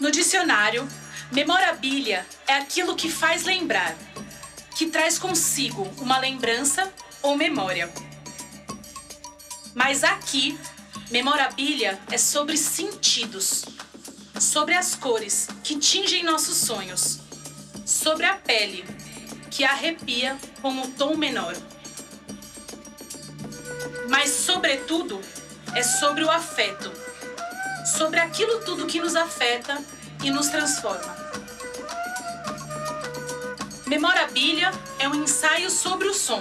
No dicionário, memorabilia é aquilo que faz lembrar, que traz consigo uma lembrança ou memória. Mas aqui, memorabilia é sobre sentidos, sobre as cores que tingem nossos sonhos, sobre a pele que arrepia com o tom menor. Mas, sobretudo, é sobre o afeto, sobre aquilo tudo que nos afeta e nos transforma. Memorabilia é um ensaio sobre o som,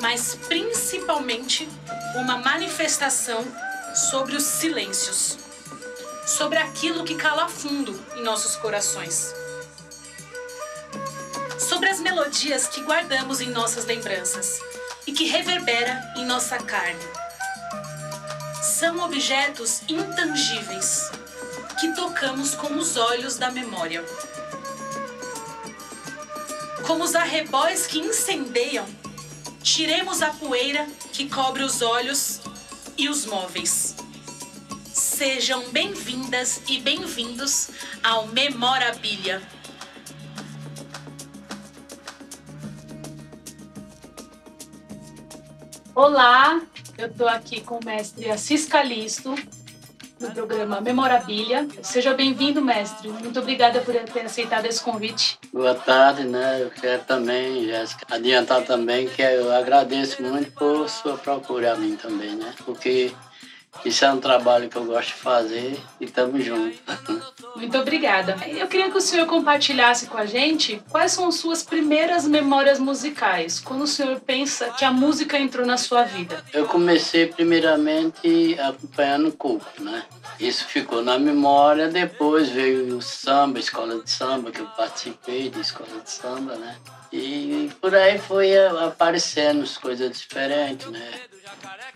mas principalmente uma manifestação sobre os silêncios, sobre aquilo que cala fundo em nossos corações, sobre as melodias que guardamos em nossas lembranças e que reverbera em nossa carne. São objetos intangíveis que tocamos com os olhos da memória. Como os arrebóis que incendeiam, tiremos a poeira que cobre os olhos e os móveis. Sejam bem-vindas e bem-vindos ao Memorabilia. Olá, eu estou aqui com o mestre Assis Calisto, no programa Memorabilia. Seja bem-vindo, mestre. Muito obrigada por ter aceitado esse convite. Boa tarde, né? Eu quero também, Jéssica, adiantar também que eu agradeço muito por sua procura a mim também, né? Porque isso é um trabalho que eu gosto de fazer e estamos juntos. Muito obrigada. Eu queria que o senhor compartilhasse com a gente quais são suas primeiras memórias musicais, quando o senhor pensa que a música entrou na sua vida. Eu comecei primeiramente acompanhando o Cuco, né? Isso ficou na memória, depois veio o samba, a escola de samba, que eu participei de escola de samba, né? E por aí foi aparecendo as coisas diferentes, né?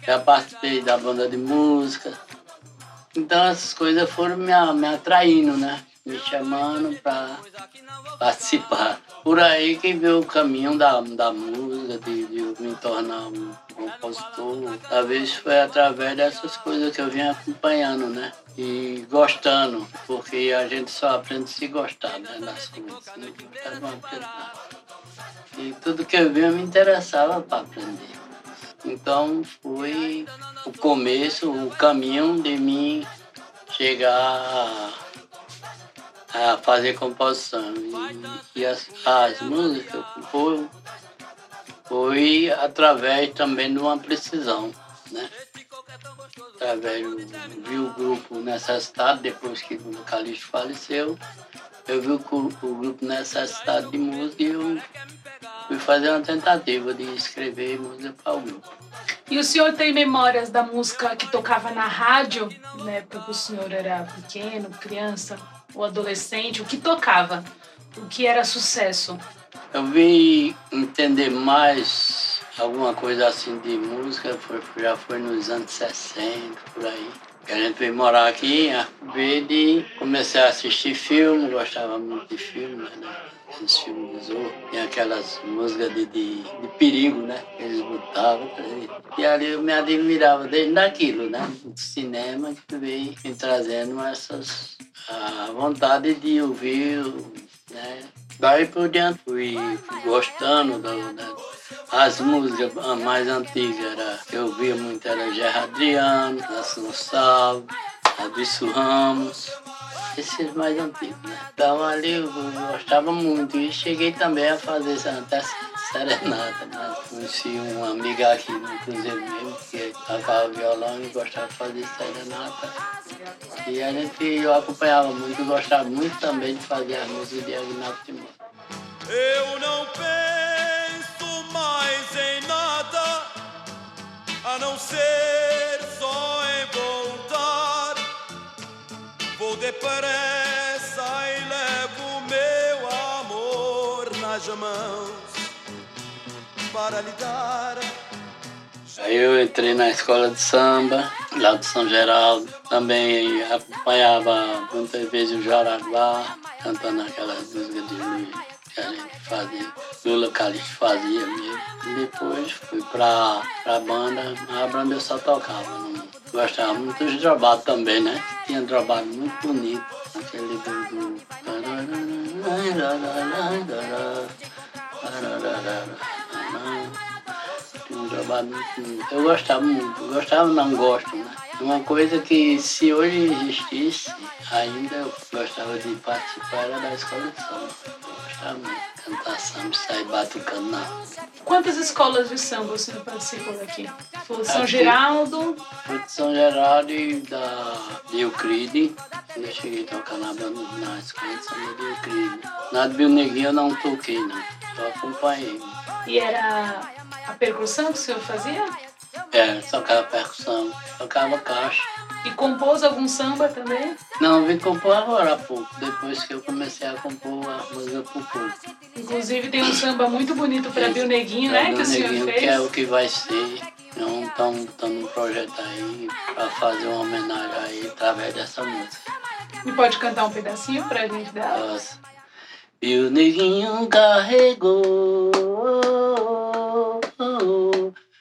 Já participei da banda de música. Então essas coisas foram me, me atraindo, né? Me chamando para participar. Por aí que veio o caminho da, da música, de, de me tornar um compositor. Talvez foi através dessas coisas que eu vim acompanhando, né? E gostando, porque a gente só aprende se gostar né, das coisas. E tudo que eu via me interessava para aprender. Então foi o começo, o caminho de mim chegar a fazer composição. E, as, as músicas foi, foi através também de uma precisão, né? Através, vi o grupo Necessitado, depois que o vocalista faleceu, eu vi o, o grupo Necessitado de Música e eu fui fazer uma tentativa de escrever música para o grupo. E o senhor tem memórias da música que tocava na rádio, né? Porque o senhor era pequeno, criança ou adolescente, o que tocava? O que era sucesso? Eu vim entender mais alguma coisa assim de música, foi, já foi nos anos 60, por aí. Que a gente veio morar aqui em Arco Verde, comecei a assistir filme, gostava muito de filme, né? esses filmes de Zorro, tem aquelas músicas de, de, de perigo, né? Eles botavam. E ali eu me admirava desde daquilo, né? Do cinema que veio me trazendo essas. a vontade de ouvir, né? Daí por fui, fui gostando da, da, as músicas mais antigas era, eu ouvia muito era Gerard Adriano, Nação Salvo, Adilson Ramos esses mais antigos, né? Então ali eu gostava muito e cheguei também a fazer até serenata, né? Conheci uma amiga aqui no Cruzeiro mesmo, que tocava violão e gostava de fazer serenata. E a gente, eu acompanhava muito, gostava muito também de fazer a música de Agnaldo Timóteo. Eu não penso mais em nada a não ser só em voltar. Vou depressa e levo meu amor nas mãos para. Aí eu entrei na escola de samba, lá de São Geraldo. Também acompanhava muitas vezes o Jaraguá, cantando aquelas músicas de Luiz que a gente fazia, Lula Calixto fazia mesmo. Depois fui pra, pra banda, a banda eu só tocava. Não gostava muito de trabalho também, né? Tinha trabalho muito bonito. aquele do... do... Eu gostava muito, gostava não gosto, né? Uma coisa que se hoje existisse, ainda eu gostava de participar era da escola de samba. Eu gostava muito de cantar samba, sair batucando na. Quantas escolas de samba você participou daqui? Foi São Aqui. Geraldo, Fui de São Geraldo e da de Euclide. Eu cheguei a tocar na, na escola de samba de Euclide. Na de Bilneguinho eu não toquei, não. Só acompanhei. E era a percussão que o senhor fazia? É, tocava percussão, tocava caixa. E compôs algum samba também? Não, vim compor agora há pouco, depois que eu comecei a compor a música por pouco. Inclusive tem um samba muito bonito para Bill Neguinho, né? Que o senhor Bilneguinho, fez. Que é o que vai ser. Então, estamos um projeto aí para fazer uma homenagem aí através dessa música. E pode cantar um pedacinho pra gente dar? Nossa. E o neguinho carregou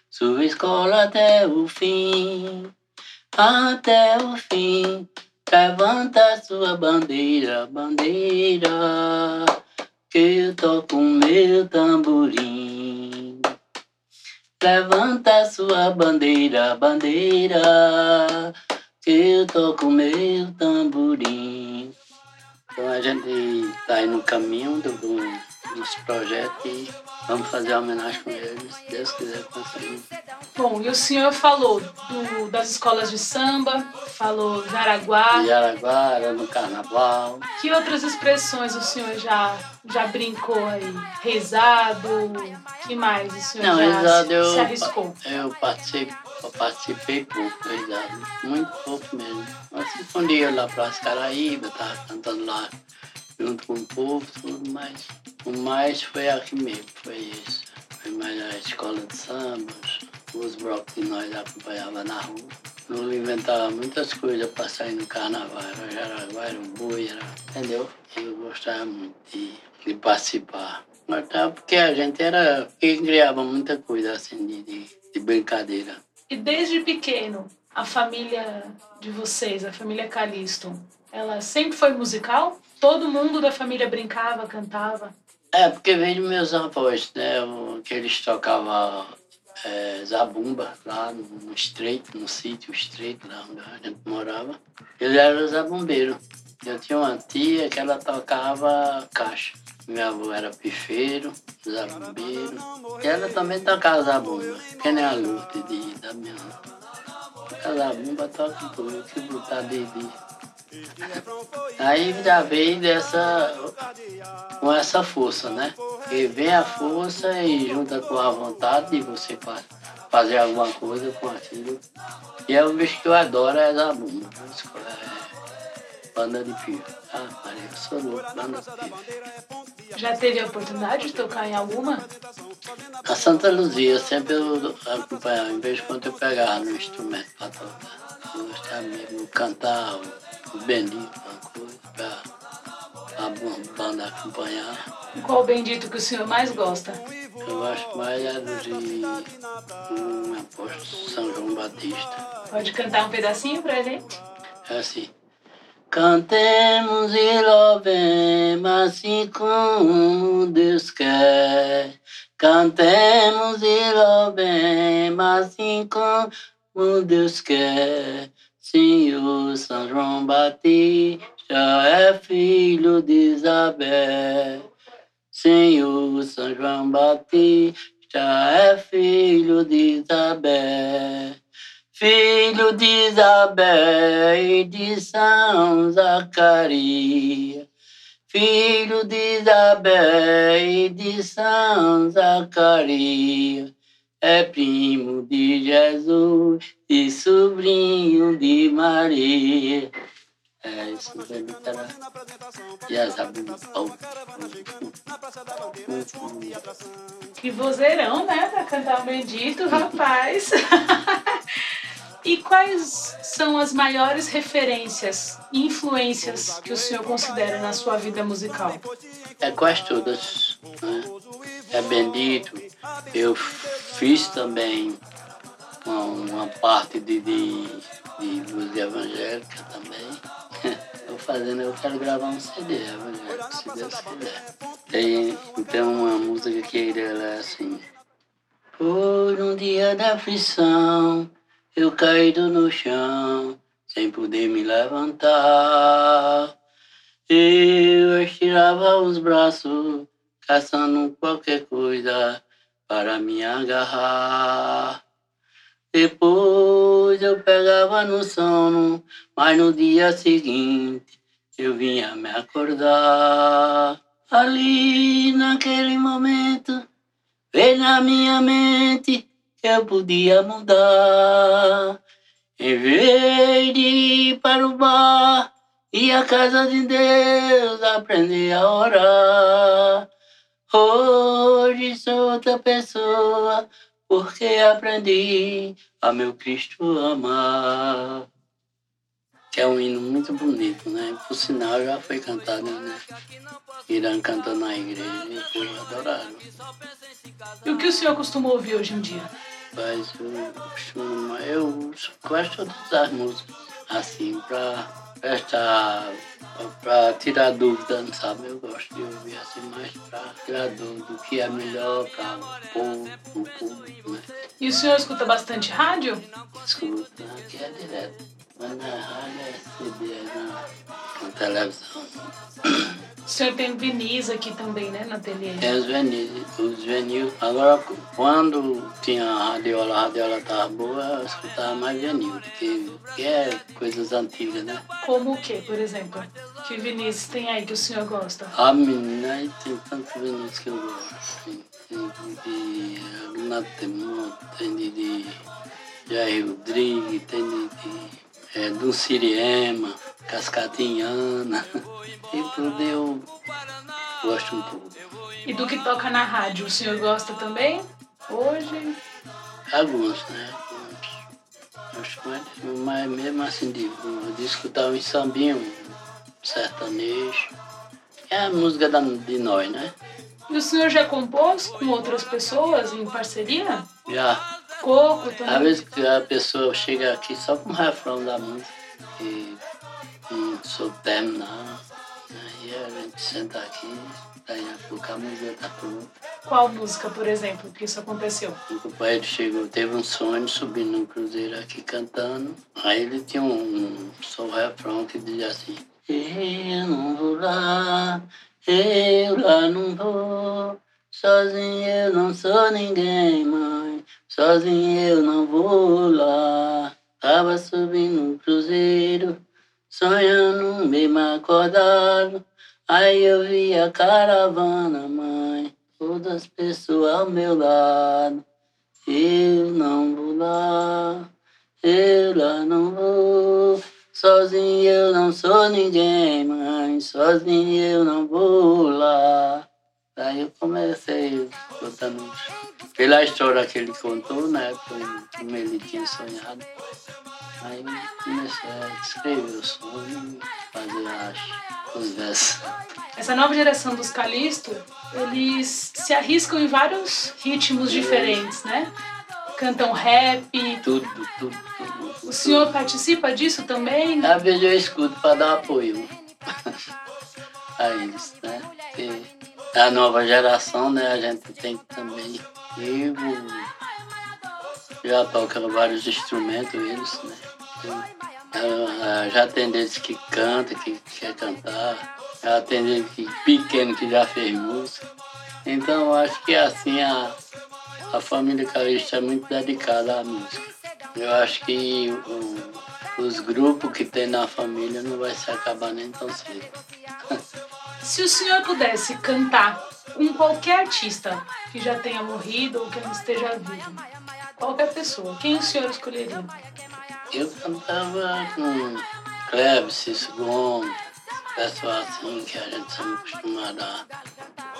sua escola até o fim, até o fim. Levanta sua bandeira, bandeira, que eu toco meu tamborim. Levanta sua bandeira, bandeira, que eu toco meu tamborim. Então a gente está aí no caminho do, do- dos projetos e vamos fazer uma homenagem com eles, se Deus quiser conseguir. Bom, e o senhor falou do- das escolas de samba, falou Jaraguá. Em Araguara, no carnaval. Que outras expressões o senhor já, já brincou aí? Rezado? Que mais o senhor Não, já se, eu, se arriscou? eu participei, eu participei pouco, exato. Muito pouco mesmo. Mas um dia lá para as Caraíbas, estava cantando lá junto com o povo, tudo mais. O mais foi aqui mesmo, foi isso. Foi mais a escola de samba, os blocos que nós acompanhava na rua. Lula inventava muitas coisas para sair no carnaval. Era Jaraguá, era um boi, era... entendeu? Eu gostava muito de, de participar. Gostava porque a gente era... criava muita coisa assim de, de, de brincadeira. E desde pequeno, a família de vocês, a família Calisto, ela sempre foi musical? Todo mundo da família brincava, cantava? É, porque veio meus avós, né? Que eles tocavam é, zabumba lá no estreito, no sítio estreito, lá onde a gente morava. Eles eram zabumbeiros. Eu tinha uma tia que ela tocava caixa. Meu avô era pifeiro, zabumbeiro. E ela também tocava zabumba, que nem a luta de, da minha. A zabumba toca tudo, que botar de Aí já veio dessa, com essa força, né? Porque vem a força e junta com a vontade de você fa- fazer alguma coisa com aquilo. E é o bicho que eu adoro, é zabumba. Banda de pio. Ah, Maria, louco, banda de pio. Já teve a oportunidade de tocar em alguma? A Santa Luzia, sempre eu acompanhava, em vez de quando eu pegava no instrumento para tocar. Eu gostava mesmo de cantar o, o bendito, uma coisa, para a banda acompanhar. Qual bendito que o senhor mais gosta? Eu gosto mais é do de um apóstolo São João Batista. Pode cantar um pedacinho pra gente? É assim. Cantemos e louvemos assim como Deus quer. Cantemos e louvemos assim como Deus quer. Senhor São João Batista é filho de Isabel. Senhor São João Batista é filho de Isabel. Filho de Isabel e de São Zacarias. Filho de Isabel e de São Zacarias. É primo de Jesus e sobrinho de Maria. É isso mesmo, cara. E a Zabumba. Que vozeirão, né? Pra cantar o bendito, rapaz. e quais são as maiores referências e influências que o senhor considera na sua vida musical? É quase todas. Né? É bendito. Eu fiz também uma, uma parte de, de, de música evangélica também. Eu fazendo, eu quero gravar um CD, Evangelho, se Deus quiser. Tem, tem uma música que ele é assim. Por um dia da aflição, eu caído no chão, sem poder me levantar. Eu estirava os braços, caçando qualquer coisa para me agarrar. Depois eu pegava no sono, mas no dia seguinte eu vinha me acordar. Ali naquele momento veio na minha mente eu podia mudar. Em vez de ir para o bar e a casa de Deus aprender a orar. Hoje sou outra pessoa porque aprendi a meu Cristo amar. Que é um hino muito bonito, né? Por sinal, já foi cantado, né? Irã cantando na igreja e foi adorado. E o que o senhor costuma ouvir hoje em dia? Mas eu costumo, eu gosto todas as músicas, assim, pra prestar, pra tirar dúvida, sabe? Eu gosto de ouvir assim mais pra tirar dúvida do que é melhor pra o povo, o público, né? E o senhor escuta bastante rádio? Escuta, aqui é direto. Na rádio é é na, na televisão. O senhor tem vinis aqui também, né, no ateliê? Tem os vinis, os vinil. Agora, quando tinha a radiola, a radiola tava boa, eu escutava mais vinil, porque, é coisas antigas, né? Como o quê, por exemplo? Que vinis tem aí que o senhor gosta? A menina tem tantos vinis que eu gosto. Tem, tem de Temor, tem de, de Jair Rodrigues, tem de é, do Siriema, Cascatinhana. E tudo eu gosto um pouco. E do que toca na rádio, o senhor gosta também? Hoje? Alguns, né? Alguns. Mas mesmo assim, de, de escutar um sambinho, sertanejo. É a música da, de nós, né? E o senhor já compôs com outras pessoas em parceria? Já. Coco também? Às vezes que a pessoa chega aqui só com o refrão da música e não sou terminar. Aí a gente senta aqui, daí a pouco a música tá pronta. Qual música, por exemplo, que isso aconteceu? O companheiro chegou, teve um sonho subindo no cruzeiro aqui cantando. Aí ele tinha um, um só um refrão que dizia assim, eu não vou lá, eu lá não vou. Sozinho eu não sou ninguém, mãe. Sozinho eu não vou lá. Tava subindo um cruzeiro, sonhando mesmo acordado. Aí eu vi a caravana, mãe. Todas as pessoas ao meu lado. Eu não vou lá, eu lá não vou. Sozinho eu não sou ninguém, mãe. Sozinho eu não vou lá. Aí eu comecei contando pela história que ele contou, né? Como ele tinha sonhado. Aí comecei a escrever o sonho, fazer as, os versos. Essa nova geração dos Calisto, eles se arriscam em vários ritmos diferentes, né? Cantam rap. Tudo, tudo, tudo. O senhor participa disso também? Às vezes eu escuto para dar apoio a eles, né? Porque a nova geração, né? A gente tem que também. Eu já toca vários instrumentos, eles, né? Já tem deles que canta, que quer cantar. Já tem deles que pequeno que já fez música. Então eu acho que assim a, a família Calista é muito dedicada à música. Eu acho que o, os grupos que tem na família não vai se acabar nem tão cedo. Se o senhor pudesse cantar com qualquer artista que já tenha morrido ou que ainda esteja vivo, qualquer pessoa, quem o senhor escolheria? Eu cantava com Kleber, Cício Gomes, pessoal assim que a gente sempre acostumado a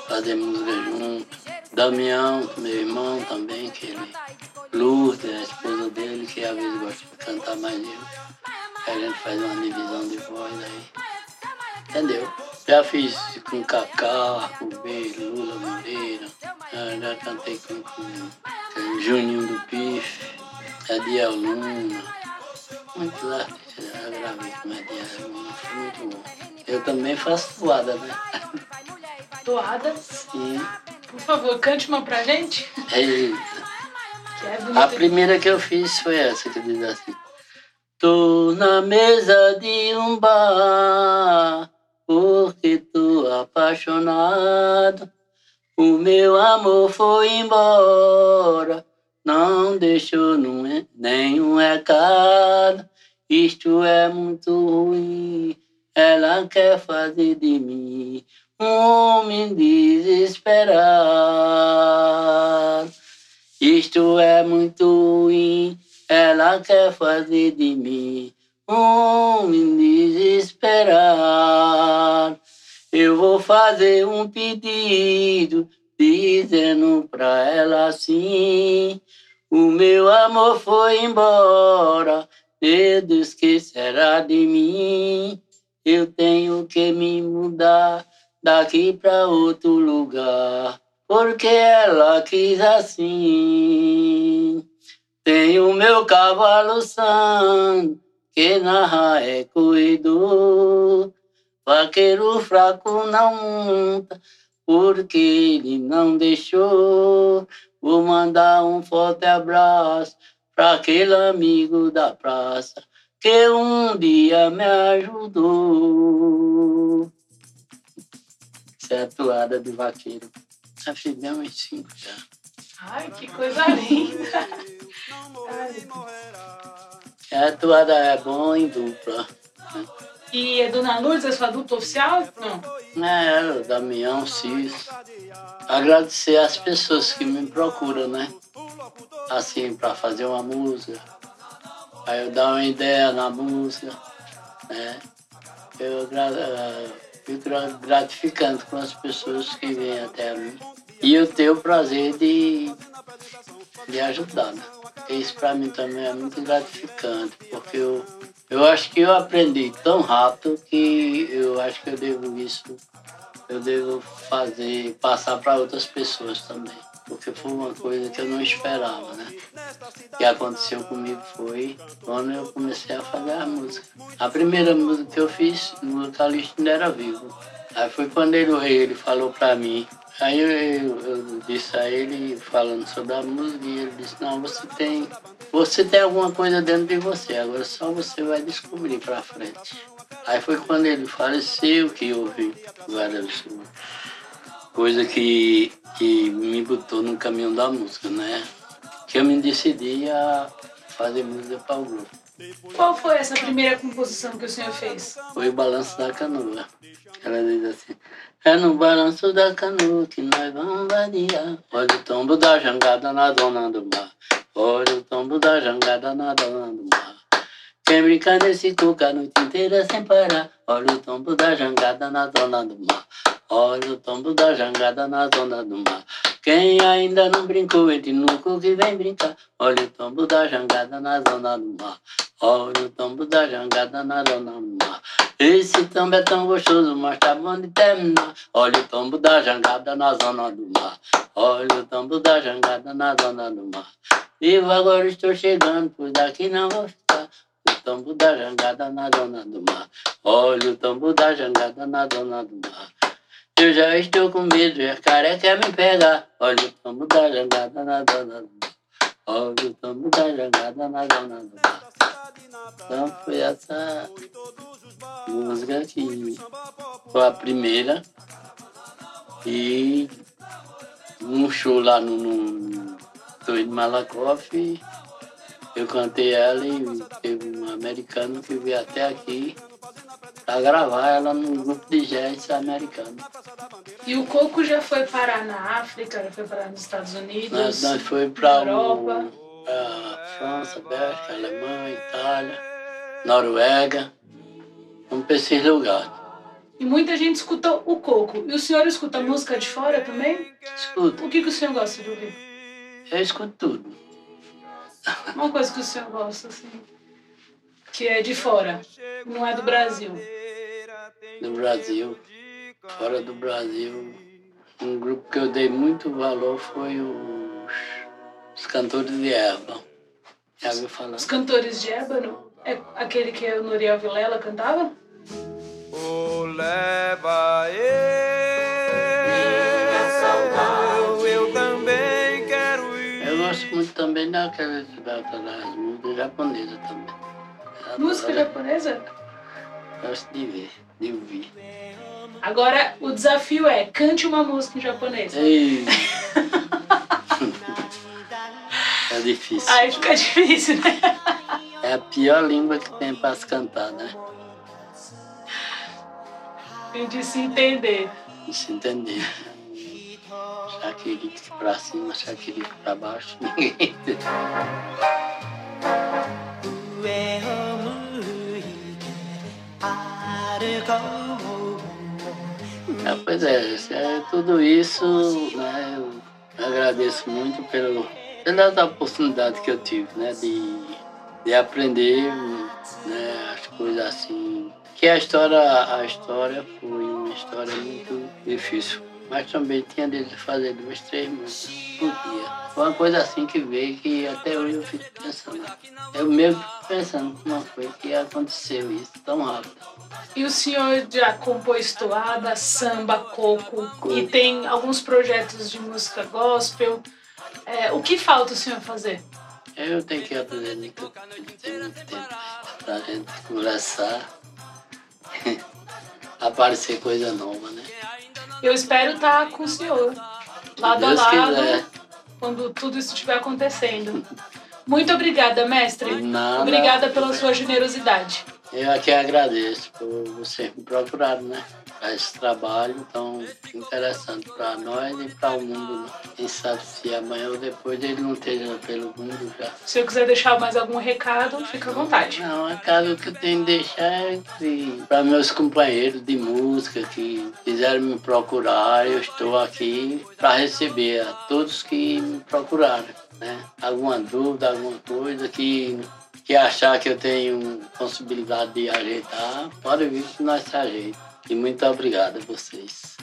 fazer música junto. Damião, meu irmão também, que ele, Lourdes, a esposa dele, que às vezes gosta de cantar mais eu. A gente faz uma divisão de voz aí. Entendeu? Já fiz com Cacá, com B, Lula Moreira, já, cantei com, com, Juninho do Pife, Adiel Luna, muitos artistas já gravei com Medinha, foi muito bom. Eu também faço toada, né? Toada? Sim. Por favor, cante uma pra gente. Eita. Que é A primeira que eu fiz foi essa que diz assim. Tô na mesa de um bar, porque tô apaixonado. O meu amor foi embora, não deixou nenhum recado. Isto é muito ruim, ela quer fazer de mim um homem desesperado. Isto é muito ruim, ela quer fazer de mim homem desesperado. Eu vou fazer um pedido, dizendo pra ela assim: O meu amor foi embora, Deus esquecerá de mim. Eu tenho que me mudar daqui pra outro lugar, porque ela quis assim. Tenho meu cavalo santo, que narra é corredor. Vaqueiro fraco não monta, porque ele não deixou. Vou mandar um forte abraço para aquele amigo da praça que um dia me ajudou. Essa é a toada do vaqueiro. Já fizemos uns cinco já. Ai, que coisa linda. Ai. A toada é bom em dupla. E é Dona Lourdes, a sua dupla oficial? Não. É, o Damião, Cis. Agradecer as pessoas que me procuram, né? Assim, para fazer uma música. Aí eu dar uma ideia na música, né? Eu eh, fico gra- gratificando com as pessoas que vêm até mim. E eu tenho o prazer de, de ajudar, né? Isso para mim também é muito gratificante, porque eu, eu acho que eu aprendi tão rápido que eu acho que eu devo isso eu devo fazer, passar para outras pessoas também. Porque foi uma coisa que eu não esperava, né? O que aconteceu comigo foi quando eu comecei a fazer a música. A primeira música que eu fiz, o vocalista ainda era vivo. Aí foi quando ele, ele falou para mim. Aí eu, eu- eu disse a ele, falando sobre a música, e ele disse, não, você tem, você tem alguma coisa dentro de você, agora só você vai descobrir para frente. Aí foi quando ele faleceu que houve várias coisas que, que me botou no caminho da música, né? Que eu me decidi a fazer música para o grupo. Qual foi essa primeira composição que o senhor fez? Foi o balanço da canoa. Ela diz assim, é no balanço da canoa que nós vamos vadear. Olha o tombo da jangada na dona do mar. Olha o tombo da jangada na dona do mar. Quem brinca nesse coco a noite inteira sem parar. Olha o tombo da jangada na zona do mar. Olha o tombo da jangada na zona do mar. Quem ainda não brincou, entre no coco e vem brincar. Olha o tombo da jangada na zona do mar. Olha o tombo da jangada na zona do mar. Esse tombo é tão gostoso, mas tá bom de terminar. Olha o tombo da jangada na zona do mar. Olha o tombo da jangada na zona do mar. Vivo agora estou chegando, pois daqui não vou ficar. O tombo da jangada na zona do mar. Olha o tombo da jangada na zona do mar. Eu já estou com medo, a careca me pegar. Olha o tombo da jangada na zona do mar. Olha o tombo da jangada na zona do mar. Então foi essa música que foi a primeira. E num show lá no, no de Malakoff, eu cantei ela e teve um americano que veio até aqui para gravar ela no grupo de jazz americano. E o coco já foi parar na África, já foi parar nos Estados Unidos, Nós, nós foi para Europa. França, Bélgica, Alemanha, Itália, Noruega. Vamos para esses lugares. E muita gente escuta o coco. E o senhor escuta música de fora também? Escuta, O que, que o senhor gosta de ouvir? eu escuto tudo. Uma coisa que o senhor gosta, assim, que é de fora, não é do Brasil. do Brasil, fora do Brasil. Um grupo que eu dei muito valor foi os, os cantores de erva. Já ouviu falar? Os cantores de ébano, É aquele que o Noriel Vilela cantava? Oh, leva eu, eu também quero ir. Eu gosto muito também daquelas das músicas japonesas também. Música japonesa? Gosto de ver, de ouvir. Agora o desafio é cante uma música em japonês. Ei. é difícil. Aí fica difícil, né? É a pior língua que tem para se cantar, né? Tem de se entender. De se entender. Shakirique pra cima, shakirique pra baixo, ninguém entende. É, pois é, é, tudo isso, né, eu agradeço muito pelo, pelas oportunidades que eu tive, né, de, de aprender, né, as coisas assim. Que a história, a história foi uma história muito difícil, mas também tinha de fazer duas, três músicas por dia. Foi uma coisa assim que veio que até hoje eu fico pensando. Eu mesmo fico pensando como foi que aconteceu isso tão rápido. E o senhor já compôs toada, samba, coco, Coco. e tem alguns projetos de música gospel. É, o que falta o senhor fazer? Eu tenho que aprender muito tempo pra gente conversar, aparecer coisa nova, né? Eu espero estar com o senhor, lado Deus a lado, quiser. quando tudo isso estiver acontecendo. Muito obrigada, mestre. Nada. Obrigada pela sua generosidade. Eu aqui agradeço por vocês me procurarem, né? Para esse trabalho tão interessante para nós e para o mundo. Né? Quem sabe se amanhã ou depois ele não esteja pelo mundo já. Se eu quiser deixar mais algum recado, fica à vontade. Não, a casa que eu tenho de deixar é para meus companheiros de música que quiserem me procurar, eu estou aqui para receber a todos que me procuraram. Né? Alguma dúvida, alguma coisa que, que achar que eu tenho possibilidade de ajeitar, pode vir que nós se ajeita. E muito obrigado a vocês.